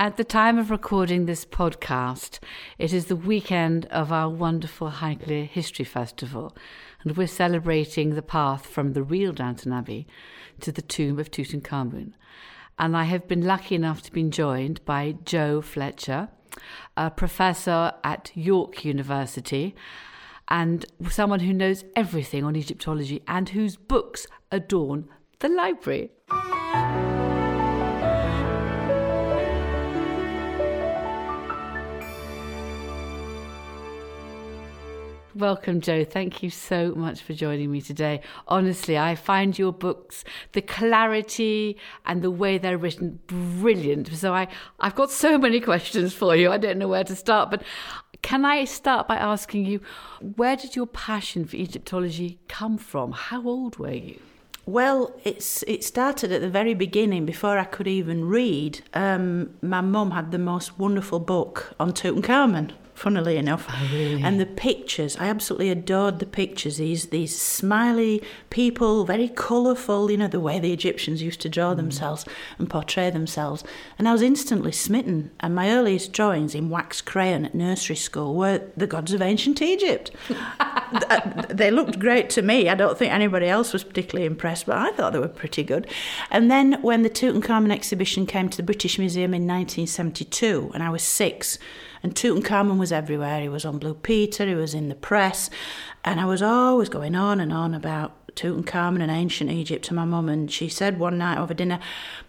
At the time of recording this podcast, it is the weekend of our wonderful Highclere History Festival, and we're celebrating the path from the real Downton Abbey to the tomb of Tutankhamun. And I have been lucky enough to be joined by Joe Fletcher, a professor at York University, and someone who knows everything on Egyptology and whose books adorn the library. Welcome, Joe. Thank you so much for joining me today. Honestly, I find your books, the clarity and the way they're written, brilliant. So I, I've got so many questions for you. I don't know where to start, but can I start by asking you, where did your passion for Egyptology come from? How old were you? Well, it's it started at the very beginning before I could even read. Um, my mum had the most wonderful book on Tutankhamun funnily enough. Oh, really? And the pictures, I absolutely adored the pictures. These these smiley people, very colourful, you know, the way the Egyptians used to draw mm. themselves and portray themselves. And I was instantly smitten. And my earliest drawings in wax crayon at nursery school were the gods of ancient Egypt. they looked great to me. I don't think anybody else was particularly impressed, but I thought they were pretty good. And then when the Tutankhamun exhibition came to the British Museum in 1972, and I was six, and Tutankhamun was everywhere. He was on Blue Peter, he was in the press. And I was always going on and on about Tutankhamun and ancient Egypt to my mum. And she said one night over dinner,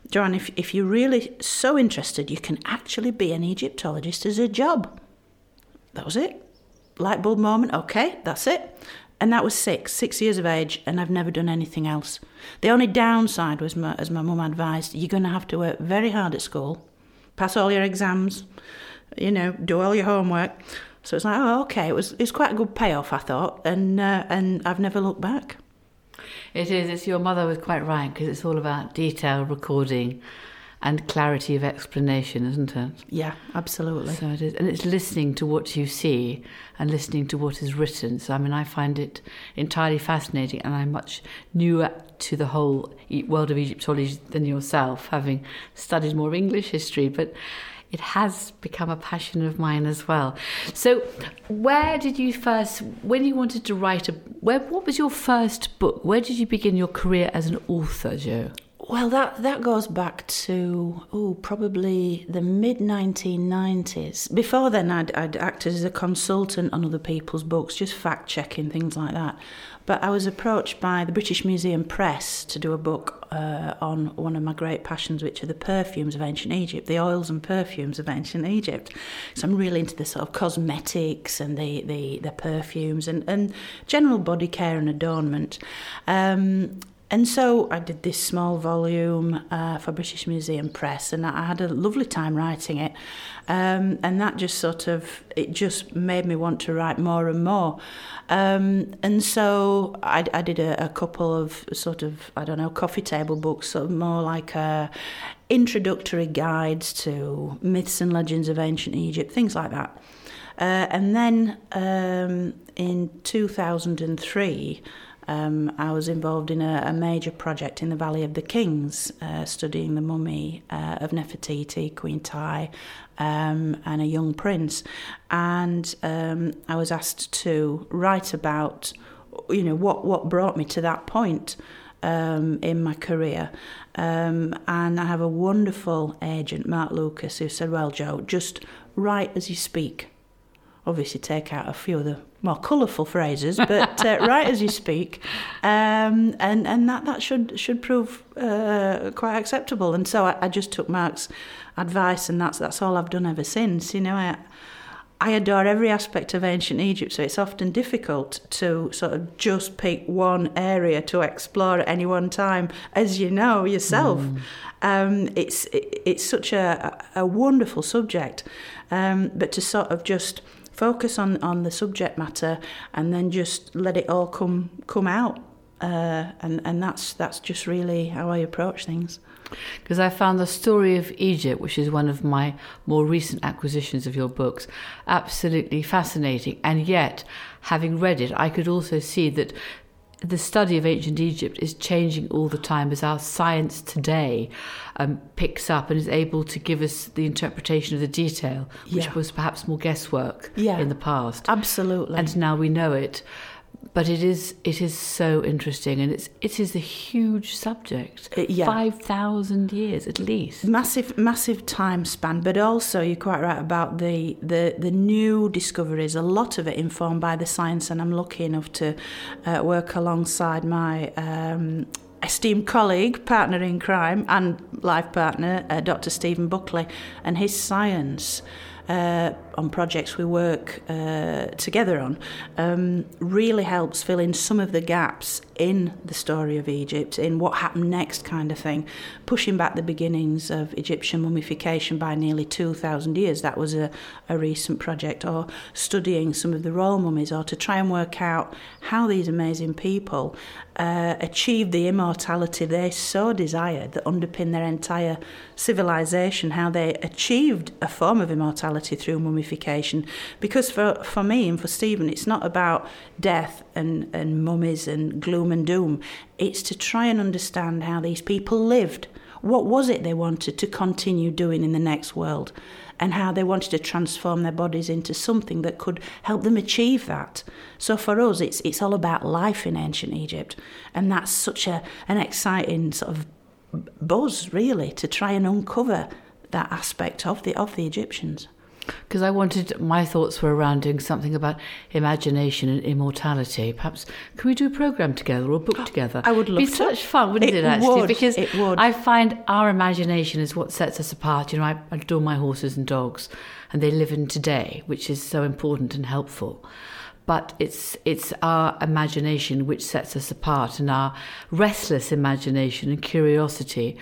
Joann, if, if you're really so interested, you can actually be an Egyptologist as a job. That was it. Light bulb moment. Okay, that's it. And that was six, six years of age, and I've never done anything else. The only downside was, my, as my mum advised, you're going to have to work very hard at school, pass all your exams, you know, do all your homework. So it's like, oh, okay, it was it's quite a good payoff, I thought, and uh, and I've never looked back. It is. It's your mother was quite right because it's all about detail recording and clarity of explanation, isn't it? Yeah, absolutely. So it is, and it's listening to what you see and listening to what is written. So I mean, I find it entirely fascinating, and I'm much newer to the whole world of Egyptology than yourself, having studied more English history, but it has become a passion of mine as well. So, where did you first, when you wanted to write a, where, what was your first book? Where did you begin your career as an author, Joe? Well, that, that goes back to, oh, probably the mid 1990s. Before then, I'd, I'd acted as a consultant on other people's books, just fact checking, things like that. But I was approached by the British Museum Press to do a book uh, on one of my great passions, which are the perfumes of ancient Egypt, the oils and perfumes of ancient Egypt. So I'm really into the sort of cosmetics and the, the, the perfumes and, and general body care and adornment. Um, and so I did this small volume uh, for British Museum Press, and I had a lovely time writing it. Um, and that just sort of it just made me want to write more and more. Um, and so I, I did a, a, couple of sort of I don't know coffee table books, sort of more like a introductory guides to myths and legends of ancient Egypt, things like that. Uh, and then um, in 2003 um, I was involved in a, a, major project in the Valley of the Kings, uh, studying the mummy uh, of Nefertiti, Queen Tiye, um, and a young prince. And um, I was asked to write about, you know, what, what brought me to that point. Um, in my career. Um, and I have a wonderful agent, Mark Lucas, who said, Well, Joe, just write as you speak. Obviously, take out a few of the more colourful phrases, but uh, right as you speak, um, and and that that should should prove uh, quite acceptable. And so I, I, just took Mark's advice, and that's that's all I've done ever since. You know, I I adore every aspect of ancient Egypt, so it's often difficult to sort of just pick one area to explore at any one time, as you know yourself. Mm. Um, it's it, it's such a a wonderful subject, um, but to sort of just focus on, on the subject matter and then just let it all come come out. Uh, and and that's that's just really how I approach things. Because I found the story of Egypt, which is one of my more recent acquisitions of your books, absolutely fascinating. And yet, having read it, I could also see that the study of ancient Egypt is changing all the time as our science today um, picks up and is able to give us the interpretation of the detail, which Yeah. was perhaps more guesswork Yeah. in the past. Absolutely. And now we know it. But it is it is so interesting, and it's it is a huge subject. Uh, yeah. Five thousand years at least. massive massive time span but also you're quite right about the, the the new discoveries a lot of it informed by the science and i'm lucky enough to uh, work alongside my um, esteemed colleague partner in crime and life partner uh, dr stephen buckley and his science uh, on projects we work uh, together on um, really helps fill in some of the gaps in the story of Egypt, in what happened next, kind of thing, pushing back the beginnings of Egyptian mummification by nearly 2,000 years. That was a, a recent project, or studying some of the royal mummies, or to try and work out how these amazing people uh, achieved the immortality they so desired that underpinned their entire civilization, how they achieved a form of immortality through mummification. Because for, for me and for Stephen, it's not about death and, and mummies and gloom and doom. It's to try and understand how these people lived. What was it they wanted to continue doing in the next world? And how they wanted to transform their bodies into something that could help them achieve that. So for us, it's it's all about life in ancient Egypt, and that's such a an exciting sort of buzz, really, to try and uncover that aspect of the of the Egyptians. Because I wanted, my thoughts were around doing something about imagination and immortality. Perhaps, can we do a program together or a book together? I would love It'd Be to. such fun, wouldn't it, It actually? would, Because it would. I find our imagination is what sets us apart. You know, I adore my horses and dogs, and they live in today, which is so important and helpful. But it's it's our imagination which sets us apart, and our restless imagination and curiosity.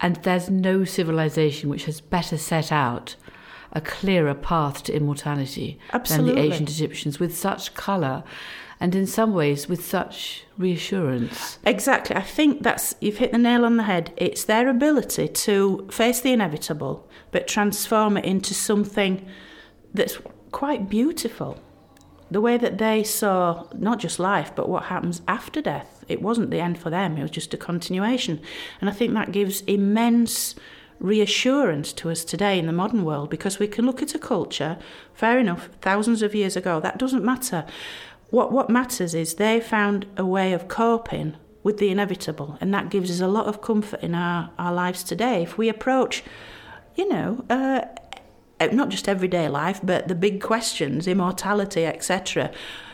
And there's no civilization which has better set out a clearer path to immortality than the ancient Egyptians, with such colour and in some ways with such reassurance. Exactly. I think that's you've hit the nail on the head. It's their ability to face the inevitable, but transform it into something that's quite beautiful. The way that they saw not just life, but what happens after death. It wasn't the end for them, it was just a continuation. And I think that gives immense reassurance to us today in the modern world because we can look at a culture, fair enough, thousands of years ago, that doesn't matter. What, what matters is they found a way of coping with the inevitable, and that gives us a lot of comfort in our, our lives today. If we approach, you know, uh, not just everyday life, but the big questions, immortality, etc.,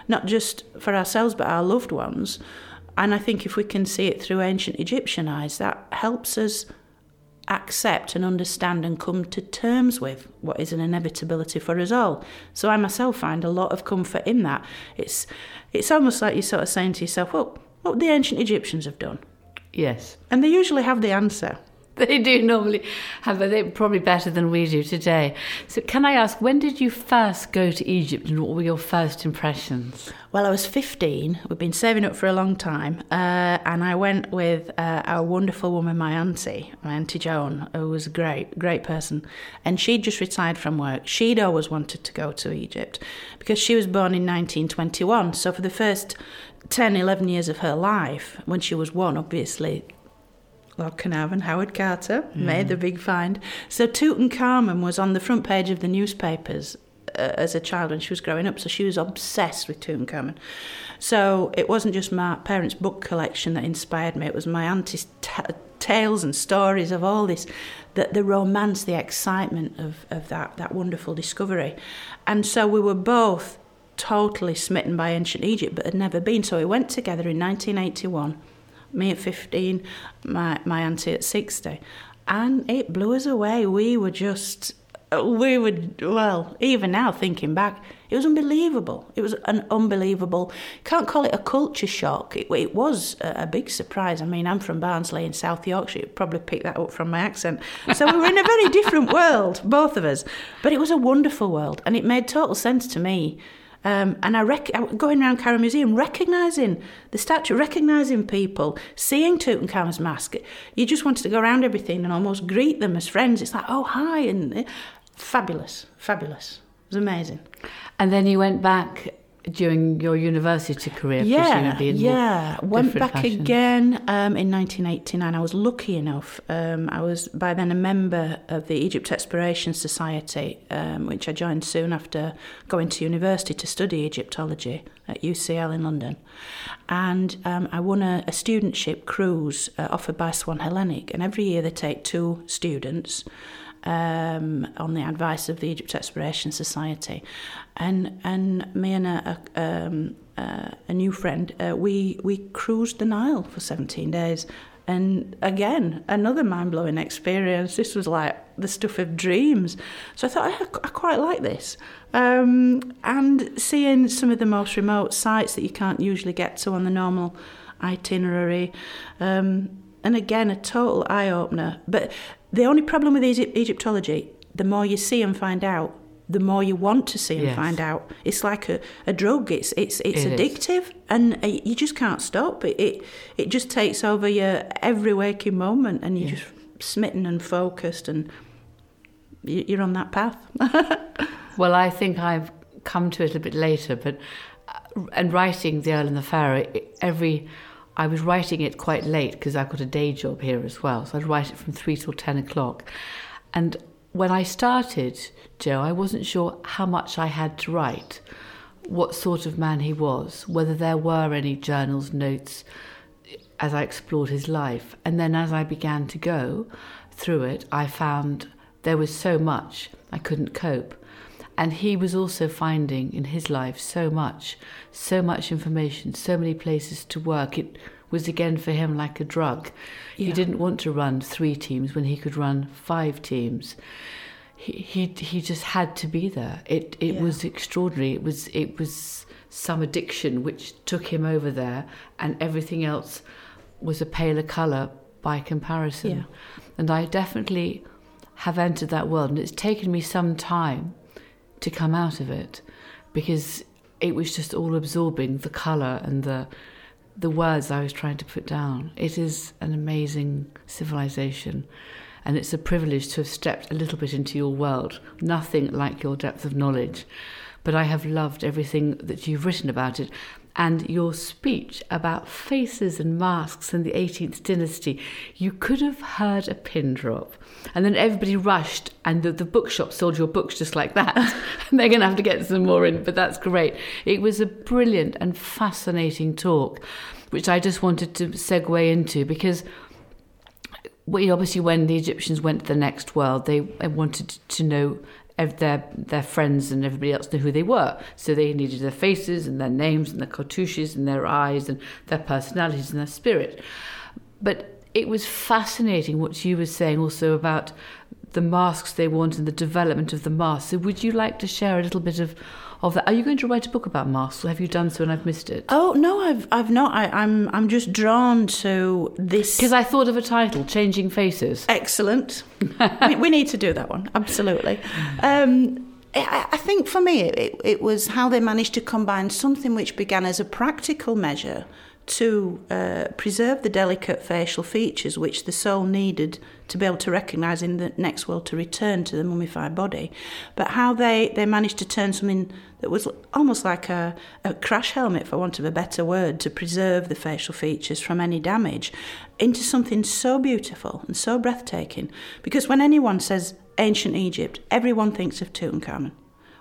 not just for ourselves, but our loved ones. And I think if we can see it through ancient Egyptian eyes, that helps us accept and understand and come to terms with what is an inevitability for us all. So I myself find a lot of comfort in that. It's it's almost like you're sort of saying to yourself, well, what would the ancient Egyptians have done? Yes. And they usually have the answer. They do normally have, but they're probably better than we do today. So, can I ask, when did you first go to Egypt and what were your first impressions? Well, I was 15. We've been saving up for a long time. Uh, and I went with uh, our wonderful woman, my auntie, my auntie Joan, who was a great, great person. And she'd just retired from work. She'd always wanted to go to Egypt because she was born in 1921. So for the first 10, 11 years of her life, when she was one, obviously, Lord Carnarvon, Howard Carter made the big find. So Tutankhamun was on the front page of the newspapers uh, as a child when she was growing up. So she was obsessed with Tutankhamun. So it wasn't just my parents' book collection that inspired me. It was my auntie's t- tales and stories of all this, the, the romance, the excitement of, of that, that wonderful discovery. And so we were both totally smitten by ancient Egypt, but had never been. So we went together in 1981 me at 15, my, my auntie at 60. And it blew us away. We were just, we were, well, even now thinking back, it was unbelievable. It was an unbelievable, can't call it a culture shock. It, it was a, big surprise. I mean, I'm from Barnsley in South Yorkshire. You probably picked that up from my accent. So we were in a very different world, both of us. But it was a wonderful world. And it made total sense to me um, and I rec- going around Cairo Museum, recognising the statue, recognising people, seeing Tutankhamun's mask. You just wanted to go around everything and almost greet them as friends. It's like, oh, hi. And uh, fabulous, fabulous. It was amazing. And then you went back during your university career, yeah, yeah. Went back again um, in 1989. I was lucky enough. Um, I was by then a member of the Egypt Exploration Society, um, which I joined soon after going to university to study Egyptology at UCL in London. And um, I won a, a studentship cruise uh, offered by Swan Hellenic. And every year they take two students um, on the advice of the Egypt Exploration Society. And and me and a, a, um, uh, a new friend, uh, we, we cruised the Nile for 17 days. And again, another mind blowing experience. This was like the stuff of dreams. So I thought, I, I quite like this. Um, and seeing some of the most remote sites that you can't usually get to on the normal itinerary. Um, and again, a total eye opener. But the only problem with Egyptology, the more you see and find out, the more you want to see and Yes. find out. It's like a, a drug. It's it's it's It is. addictive, and uh, you just can't stop. It, it it just takes over your every waking moment, and you're Yeah. just smitten and focused, and you- you're on that path. Well, I think I've come to it a bit later, but uh, and writing The Earl and the Pharaoh, every I was writing it quite late because I've got a day job here as well, so I'd write it from three till ten o'clock. And when I started, Joe, I wasn't sure how much I had to write, what sort of man he was, whether there were any journals, notes, as I explored his life. And then as I began to go through it, I found there was so much I couldn't cope. And he was also finding in his life so much, so much information, so many places to work. It was again for him like a drug. He didn't want to run three teams when he could run five teams. He he, he just had to be there. It it Yeah. was extraordinary. It was it was some addiction which took him over there, and everything else was a paler colour by comparison. Yeah. And I definitely have entered that world, and it's taken me some time to come out of it because it was just all absorbing the colour and the the words I was trying to put down. It is an amazing civilization. And it's a privilege to have stepped a little bit into your world. Nothing like your depth of knowledge. But I have loved everything that you've written about it. And your speech about faces and masks in the 18th dynasty, you could have heard a pin drop. And then everybody rushed, and the, the bookshop sold your books just like that. and they're going to have to get some more in, but that's great. It was a brilliant and fascinating talk, which I just wanted to segue into because well, obviously when the Egyptians went to the next world, they wanted to know their their friends and everybody else knew who they were. So they needed their faces and their names and their cartouches and their eyes and their personalities and their spirit. But it was fascinating what you were saying also about the masks they want and the development of the masks. So would you like to share a little bit of of that? Are you going to write a book about masks, or have you done so and I've missed it? Oh no, I've I've not. I, I'm I'm just drawn to this. Because I thought of a title, Changing Faces. Excellent. we, we need to do that one. Absolutely. Um, I, I think for me, it, it was how they managed to combine something which began as a practical measure to uh, preserve the delicate facial features which the soul needed to be able to recognise in the next world to return to the mummified body, but how they, they managed to turn something that was almost like a, a crash helmet, for want of a better word, to preserve the facial features from any damage into something so beautiful and so breathtaking. Because when anyone says ancient Egypt, everyone thinks of Tutankhamun.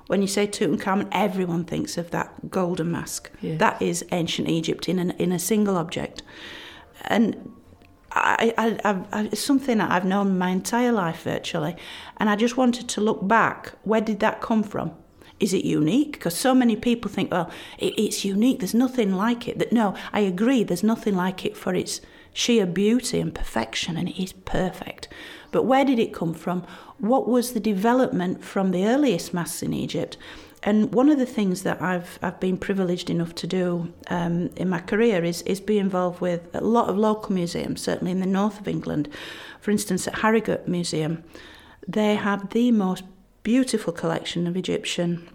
When you say Tutankhamun, everyone thinks of that golden mask. Yes. That is ancient Egypt in, an, in a single object. And I, I, I, it's something that I've known my entire life virtually. And I just wanted to look back. Where did that come from? Is it unique? Because so many people think, well, it, it's unique. There's nothing like it. That no, I agree. There's nothing like it for its sheer beauty and perfection, and it is perfect. But where did it come from? What was the development from the earliest masks in Egypt? And one of the things that I've I've been privileged enough to do um, in my career is is be involved with a lot of local museums, certainly in the north of England. For instance, at Harrogate Museum, they have the most beautiful collection of Egyptian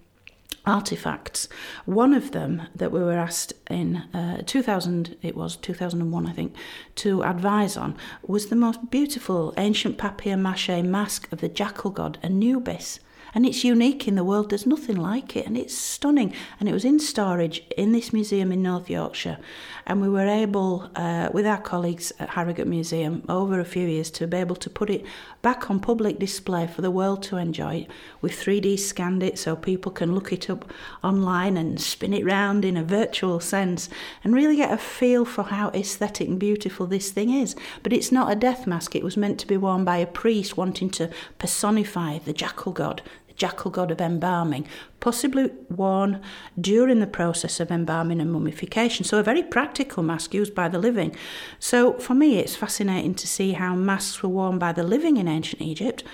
artifacts. One of them that we were asked in uh, 2000, it was 2001, I think, to advise on was the most beautiful ancient papier-mâché mask of the jackal god Anubis. And it's unique in the world. There's nothing like it, and it's stunning. And it was in storage in this museum in North Yorkshire, and we were able, uh, with our colleagues at Harrogate Museum, over a few years, to be able to put it back on public display for the world to enjoy. We've 3D scanned it so people can look it up online and spin it round in a virtual sense, and really get a feel for how aesthetic and beautiful this thing is. But it's not a death mask. It was meant to be worn by a priest wanting to personify the jackal god, jackal god of embalming, possibly worn during the process of embalming and mummification. So, a very practical mask used by the living. So, for me, it's fascinating to see how masks were worn by the living in ancient Egypt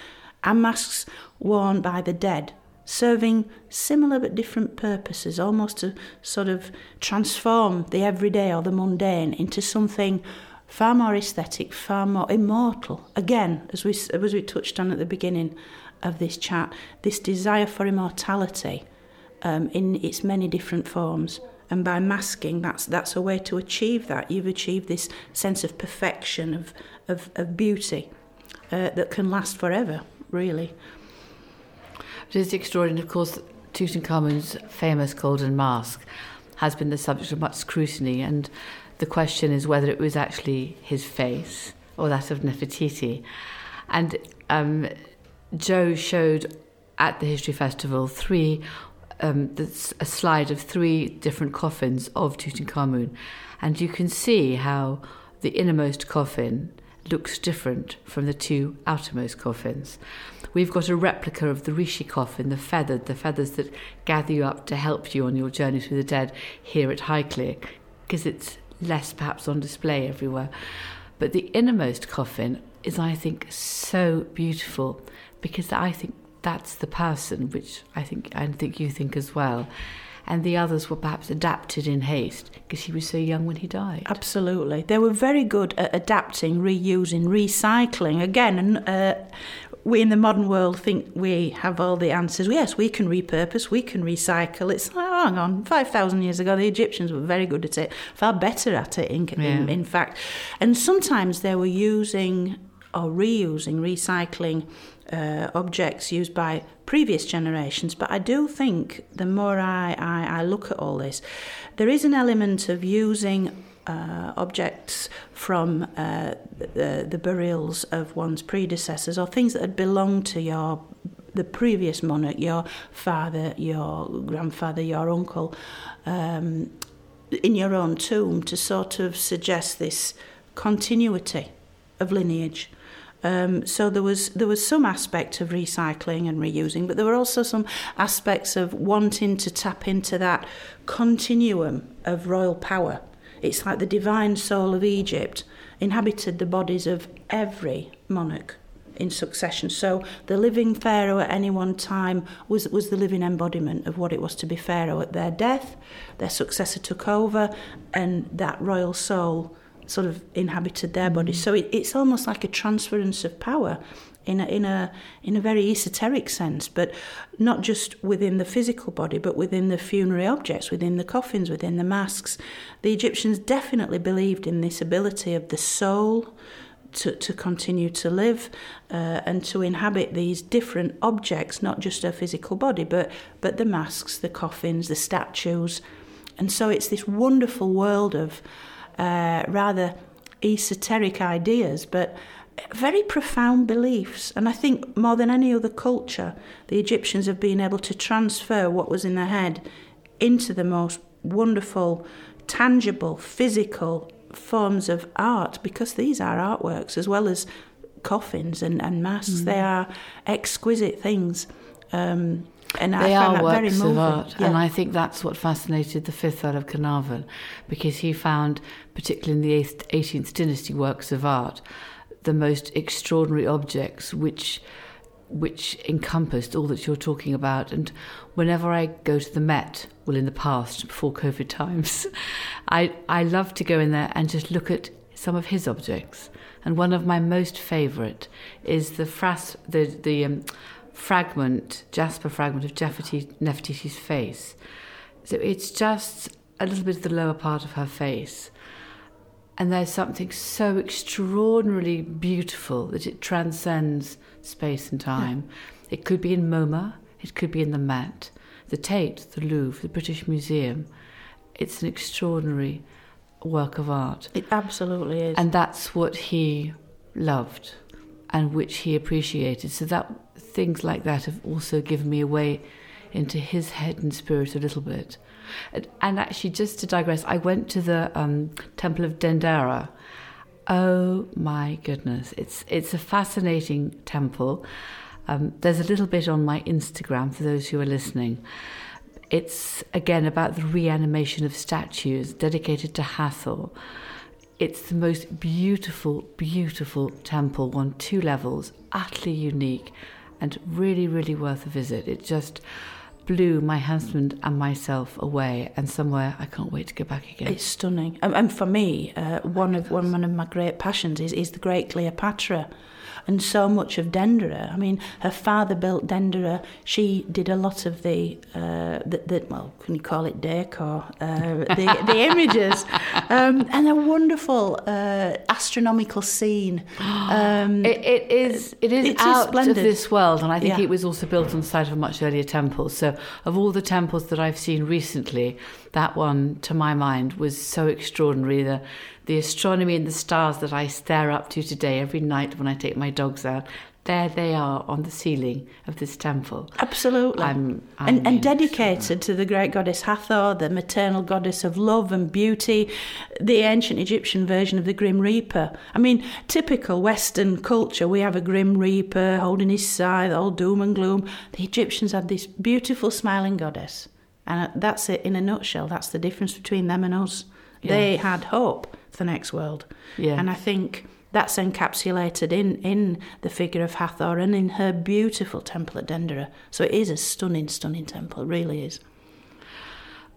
and masks worn by the dead serving similar but different purposes, almost to sort of transform the everyday or the mundane into something far more aesthetic, far more immortal. Again, as we, as we touched on at the beginning of this chat, this desire for immortality um, in its many different forms. And by masking, that's, that's a way to achieve that. You've achieved this sense of perfection, of, of, of beauty uh, that can last forever, really. It is extraordinary, of course, Tutankhamun's famous golden mask has been the subject of much scrutiny, and the question is whether it was actually his face or that of Nefertiti. And um, Joe showed at the History Festival three, um, a slide of three different coffins of Tutankhamun, and you can see how the innermost coffin looks different from the two outermost coffins. We've got a replica of the Rishi coffin, the feathered, the feathers that gather you up to help you on your journey through the dead here at Highclere, because it's less perhaps on display everywhere. But the innermost coffin is, I think, so beautiful because I think that's the person, which I think I think you think as well and the others were perhaps adapted in haste because he was so young when he died. Absolutely. They were very good at adapting, reusing, recycling. Again, uh, we in the modern world think we have all the answers. Yes, we can repurpose, we can recycle. It's like, oh, hang on, 5,000 years ago, the Egyptians were very good at it, far better at it, in, yeah. in, in fact. And sometimes they were using or reusing, recycling uh, objects used by previous generations. But I do think the more I, I, I look at all this, there is an element of using uh, objects from uh, the, the burials of one's predecessors or things that had belonged to your the previous monarch, your father, your grandfather, your uncle, um, in your own tomb to sort of suggest this continuity of lineage. Um, so there was there was some aspect of recycling and reusing, but there were also some aspects of wanting to tap into that continuum of royal power. It's like the divine soul of Egypt inhabited the bodies of every monarch in succession. So the living pharaoh at any one time was was the living embodiment of what it was to be pharaoh. At their death, their successor took over, and that royal soul sort of inhabited their bodies. Mm. So it, it's almost like a transference of power in a, in a in a very esoteric sense, but not just within the physical body, but within the funerary objects, within the coffins, within the masks. The Egyptians definitely believed in this ability of the soul to, to continue to live uh, and to inhabit these different objects, not just a physical body, but but the masks, the coffins, the statues, and so it's this wonderful world of uh, rather esoteric ideas, but very profound beliefs. And I think more than any other culture, the Egyptians have been able to transfer what was in their head into the most wonderful, tangible, physical forms of art because these are artworks as well as coffins and, and masks. Mm. They are exquisite things. Um, and they I are works of art, yeah. and I think that's what fascinated the fifth Earl of Carnarvon, because he found, particularly in the 18th dynasty works of art, the most extraordinary objects which which encompassed all that you're talking about. And whenever I go to the Met, well, in the past, before COVID times, I, I love to go in there and just look at some of his objects. And one of my most favourite is the fras- the the um, fragment, jasper fragment of Nefertiti's face. So it's just a little bit of the lower part of her face. And there's something so extraordinarily beautiful that it transcends space and time. Yeah. It could be in MoMA, It could be in the Met, the Tate, the Louvre, the British Museum. It's an extraordinary work of art. It absolutely is. And that's what he loved and which he appreciated. So that things like that have also given me a way into his head and spirit a little bit. And, actually, just to digress, I went to the um, Temple of Dendera. Oh my goodness, it's it's a fascinating temple. Um, there's a little bit on my Instagram for those who are listening. It's again about the reanimation of statues dedicated to Hathor. It's the most beautiful, beautiful temple on two levels, utterly unique and really, really worth a visit. It just blew my husband and myself away, and somewhere I can't wait to go back again. It's stunning. And, and for me, uh, one of one of my great passions is, is the Great Cleopatra and so much of Dendera. I mean, her father built Dendera. She did a lot of the, uh, the, the well, can you call it decor? Uh, the, the images. Um, and a wonderful uh, astronomical scene. Um, it, it is, it is out of this world, and I think yeah. it was also built on the site of a much earlier temple. So, of all the temples that I've seen recently, that one, to my mind, was so extraordinary. The, the astronomy and the stars that I stare up to today every night when I take my dogs out, there they are on the ceiling of this temple. Absolutely. I'm, I'm and, and dedicated to the great goddess Hathor, the maternal goddess of love and beauty, the ancient Egyptian version of the Grim Reaper. I mean, typical Western culture, we have a Grim Reaper holding his scythe, all doom and gloom. The Egyptians had this beautiful smiling goddess. And uh, that's it in a nutshell. That's the difference between them and us. Yeah. They had hope for the next world. Yeah. And I think that's encapsulated in, in the figure of Hathor and in her beautiful temple at Dendera. So it is a stunning, stunning temple, really is.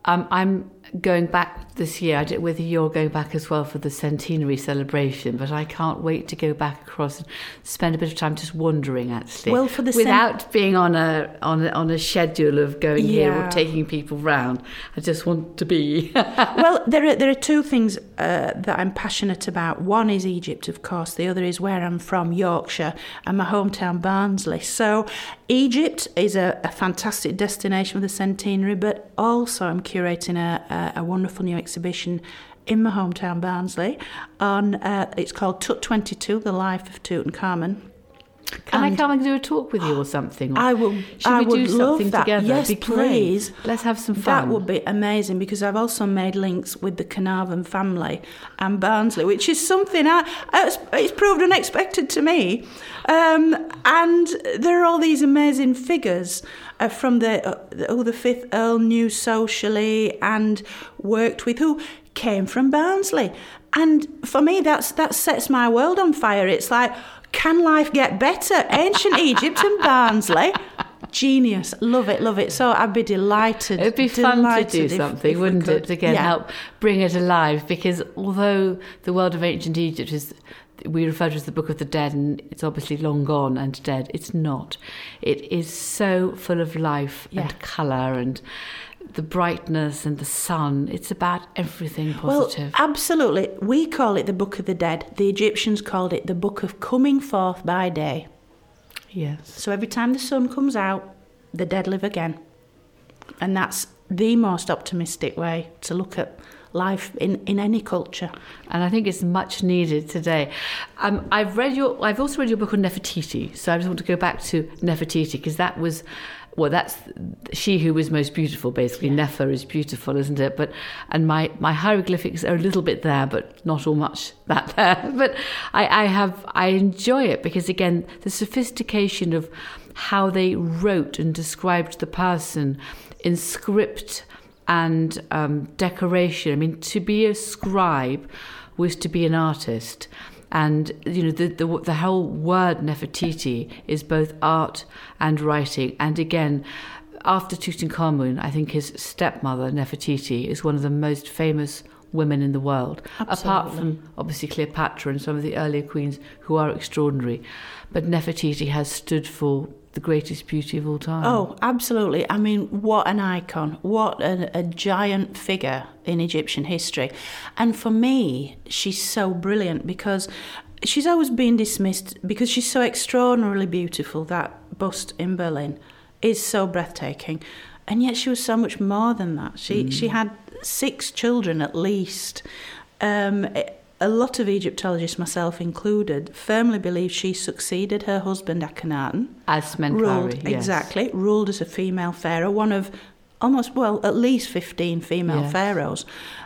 Um, I'm going back this year. I know whether you're going back as well for the centenary celebration, but I can't wait to go back across and spend a bit of time just wandering. Actually, well, for the without cent- being on a on a, on a schedule of going yeah. here or taking people round, I just want to be. well, there are there are two things uh, that I'm passionate about. One is Egypt, of course. The other is where I'm from, Yorkshire, and my hometown Barnsley. So Egypt is a, a fantastic destination for the centenary, but also I'm curating a, a, a wonderful new exhibition in my hometown Barnsley on uh, it's called Tut 22 The Life of Tutankhamun can and I come and do a talk with you or something? Or I will. Should I we would do something that. together? Yes, please. Let's have some fun. That would be amazing because I've also made links with the Carnarvon family and Barnsley, which is something I, it's proved unexpected to me. Um, and there are all these amazing figures uh, from the uh, oh the fifth Earl knew socially and worked with who came from Barnsley. And for me, that's that sets my world on fire. It's like can life get better? Ancient Egypt and Barnsley. Genius. Love it, love it. So I'd be delighted. It'd be fun to do something, if wouldn't it? To again yeah. help bring it alive because although the world of ancient Egypt is we refer to as the Book of the Dead, and it's obviously long gone and dead. It's not. It is so full of life yeah. and colour and the brightness and the sun. It's about everything positive. Well, absolutely. We call it the Book of the Dead. The Egyptians called it the Book of Coming Forth by Day. Yes. So every time the sun comes out, the dead live again. And that's the most optimistic way to look at life in, in any culture. And I think it's much needed today. Um, I've read your I've also read your book on Nefertiti, so I just want to go back to Nefertiti because that was well, that's she who was most beautiful, basically. Yeah. Nefer is beautiful, isn't it? But and my, my hieroglyphics are a little bit there, but not all much that there. But I, I have I enjoy it because again, the sophistication of how they wrote and described the person in script and um, decoration. I mean, to be a scribe was to be an artist and you know the, the, the whole word Nefertiti is both art and writing. And again, after Tutankhamun, I think his stepmother Nefertiti is one of the most famous women in the world, Absolutely. apart from obviously Cleopatra and some of the earlier queens who are extraordinary. But Nefertiti has stood for the greatest beauty of all time. Oh, absolutely. I mean, what an icon. What a, a, giant figure in Egyptian history. And for me, she's so brilliant because she's always been dismissed because she's so extraordinarily beautiful, that bust in Berlin. is so breathtaking. And yet she was so much more than that. She, she had six children at least. Um, a lot of Egyptologists, myself included, firmly believe she succeeded her husband Akhenaten. As Ruled, Smenkhkare, yes. exactly, ruled as a female pharaoh, one of almost, well, at least 15 female Yes. pharaohs.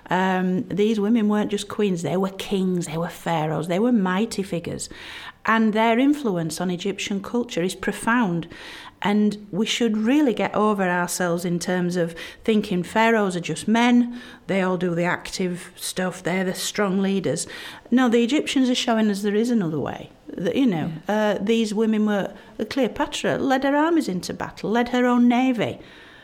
Um, these women weren't just queens, they were kings, they were pharaohs, they were mighty figures. And their influence on Egyptian culture is profound. And we should really get over ourselves in terms of thinking pharaohs are just men, they all do the active stuff, they're the strong leaders. No, the Egyptians are showing us there is another way. That, you know, uh, these women were, Cleopatra led her armies into battle, led her own navy,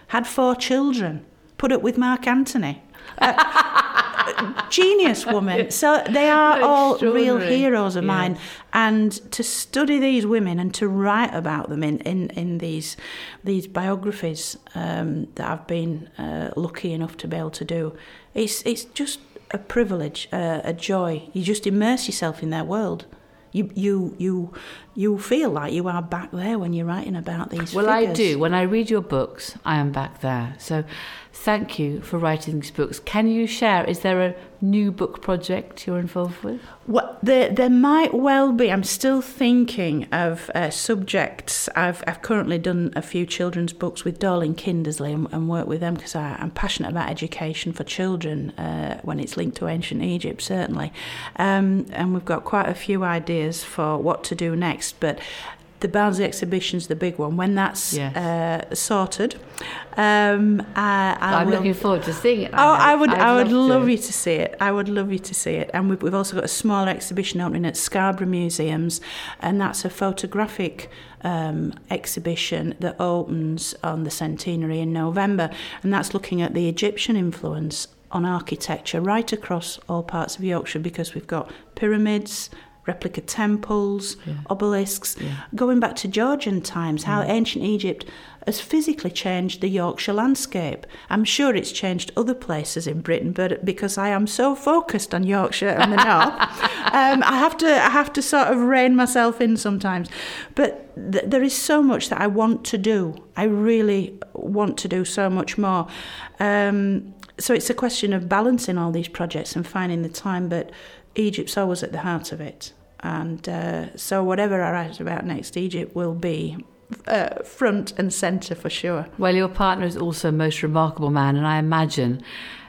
had four children, put up with Mark Antony. Uh, genius woman. So they are all real heroes of mine. And to study these women and to write about them in, in, in these these biographies um, that I've been uh, lucky enough to be able to do, it's it's just a privilege, uh, a joy. You just immerse yourself in their world. You you you you feel like you are back there when you're writing about these. Well, I do. When I read your books, I am back there. So thank you for writing these books. Can you share? Is there a new book project you're involved with? Well, there, there might well be. I'm still thinking of uh, subjects. I've, I've currently done a few children's books with Dorling Kindersley and, and work with them because I'm passionate about education for children uh, when it's linked to ancient Egypt, certainly. Um, and we've got quite a few ideas for what to do next. But the Barnsley exhibition's the big one. When that's Yes. uh, sorted, um, I, I I'm will looking forward to seeing it. Oh, I would, I'd I would love love you to see it. I would love you to see it. And we've, we've also got a smaller exhibition opening at Scarborough Museums, and that's a photographic um, exhibition that opens on the centenary in November, and that's looking at the Egyptian influence on architecture right across all parts of Yorkshire because we've got pyramids. Replica temples, Yeah. obelisks, Yeah. going back to Georgian times, how ancient Egypt has physically changed the Yorkshire landscape. I'm sure it's changed other places in Britain, but because I am so focused on Yorkshire and the north, um, I have to I have to sort of rein myself in sometimes. But th- there is so much that I want to do. I really want to do so much more. Um, so it's a question of balancing all these projects and finding the time. But Egypt's always at the heart of it. And uh, so whatever I write about next, Egypt will be uh, front and centre for sure. Well, your partner is also a most remarkable man, and I imagine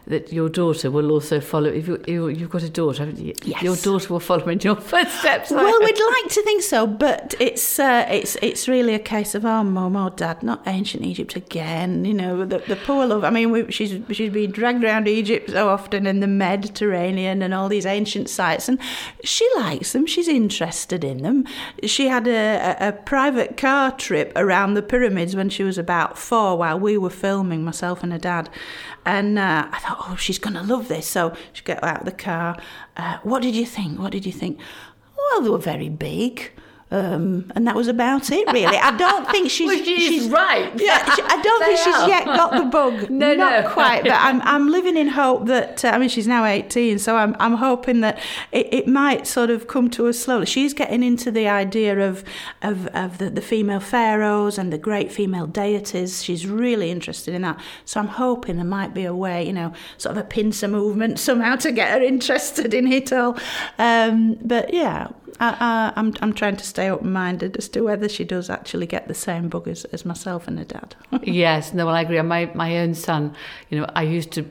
that your daughter will also follow. If you, you, you've got a daughter, haven't you? Yes. Your daughter will follow in your footsteps. Well, we'd like to think so, but it's uh, it's it's really a case of oh, mum, oh, dad, not ancient Egypt again. You know, the, the poor love. I mean, we, she's she's been dragged around Egypt so often in the Mediterranean and all these ancient sites, and she likes them. She's interested in them. She had a, a, a private car trip around the pyramids when she was about four, while we were filming, myself and her dad. And uh, I thought, oh, she's going to love this. So she got out of the car. Uh, what did you think? What did you think? Well, they were very big. Um, and that was about it, really. I don't think she's. Well, she is she's right. Yeah, she, I don't think she's are. yet got the bug. No, not no. quite. But I'm, I'm living in hope that. Uh, I mean, she's now 18, so I'm, I'm hoping that it, it might sort of come to her slowly. She's getting into the idea of, of, of the, the female pharaohs and the great female deities. She's really interested in that. So I'm hoping there might be a way, you know, sort of a pincer movement somehow to get her interested in it all. Um, but yeah. I, I, I'm I'm trying to stay open minded as to whether she does actually get the same bug as, as myself and her dad. yes, no, well, I agree. My my own son, you know, I used to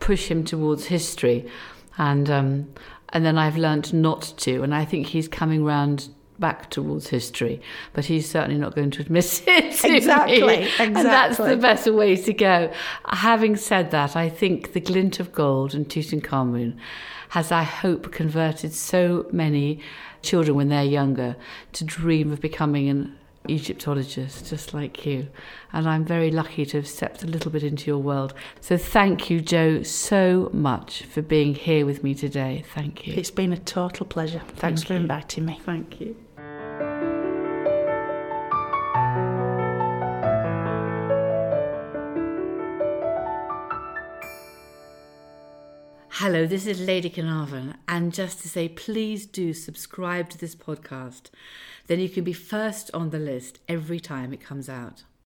push him towards history, and um, and then I've learnt not to, and I think he's coming round back towards history, but he's certainly not going to admit it. to Exactly, me. and that's the better way to go. Having said that, I think the glint of gold and Tutankhamun has, I hope, converted so many children when they're younger to dream of becoming an Egyptologist, just like you. And I'm very lucky to have stepped a little bit into your world. So thank you, Joe, so much for being here with me today. Thank you. It's been a total pleasure. Thanks Thank for you. inviting me. Thank you. Hello, this is Lady Carnarvon, and just to say, please do subscribe to this podcast. Then you can be first on the list every time it comes out.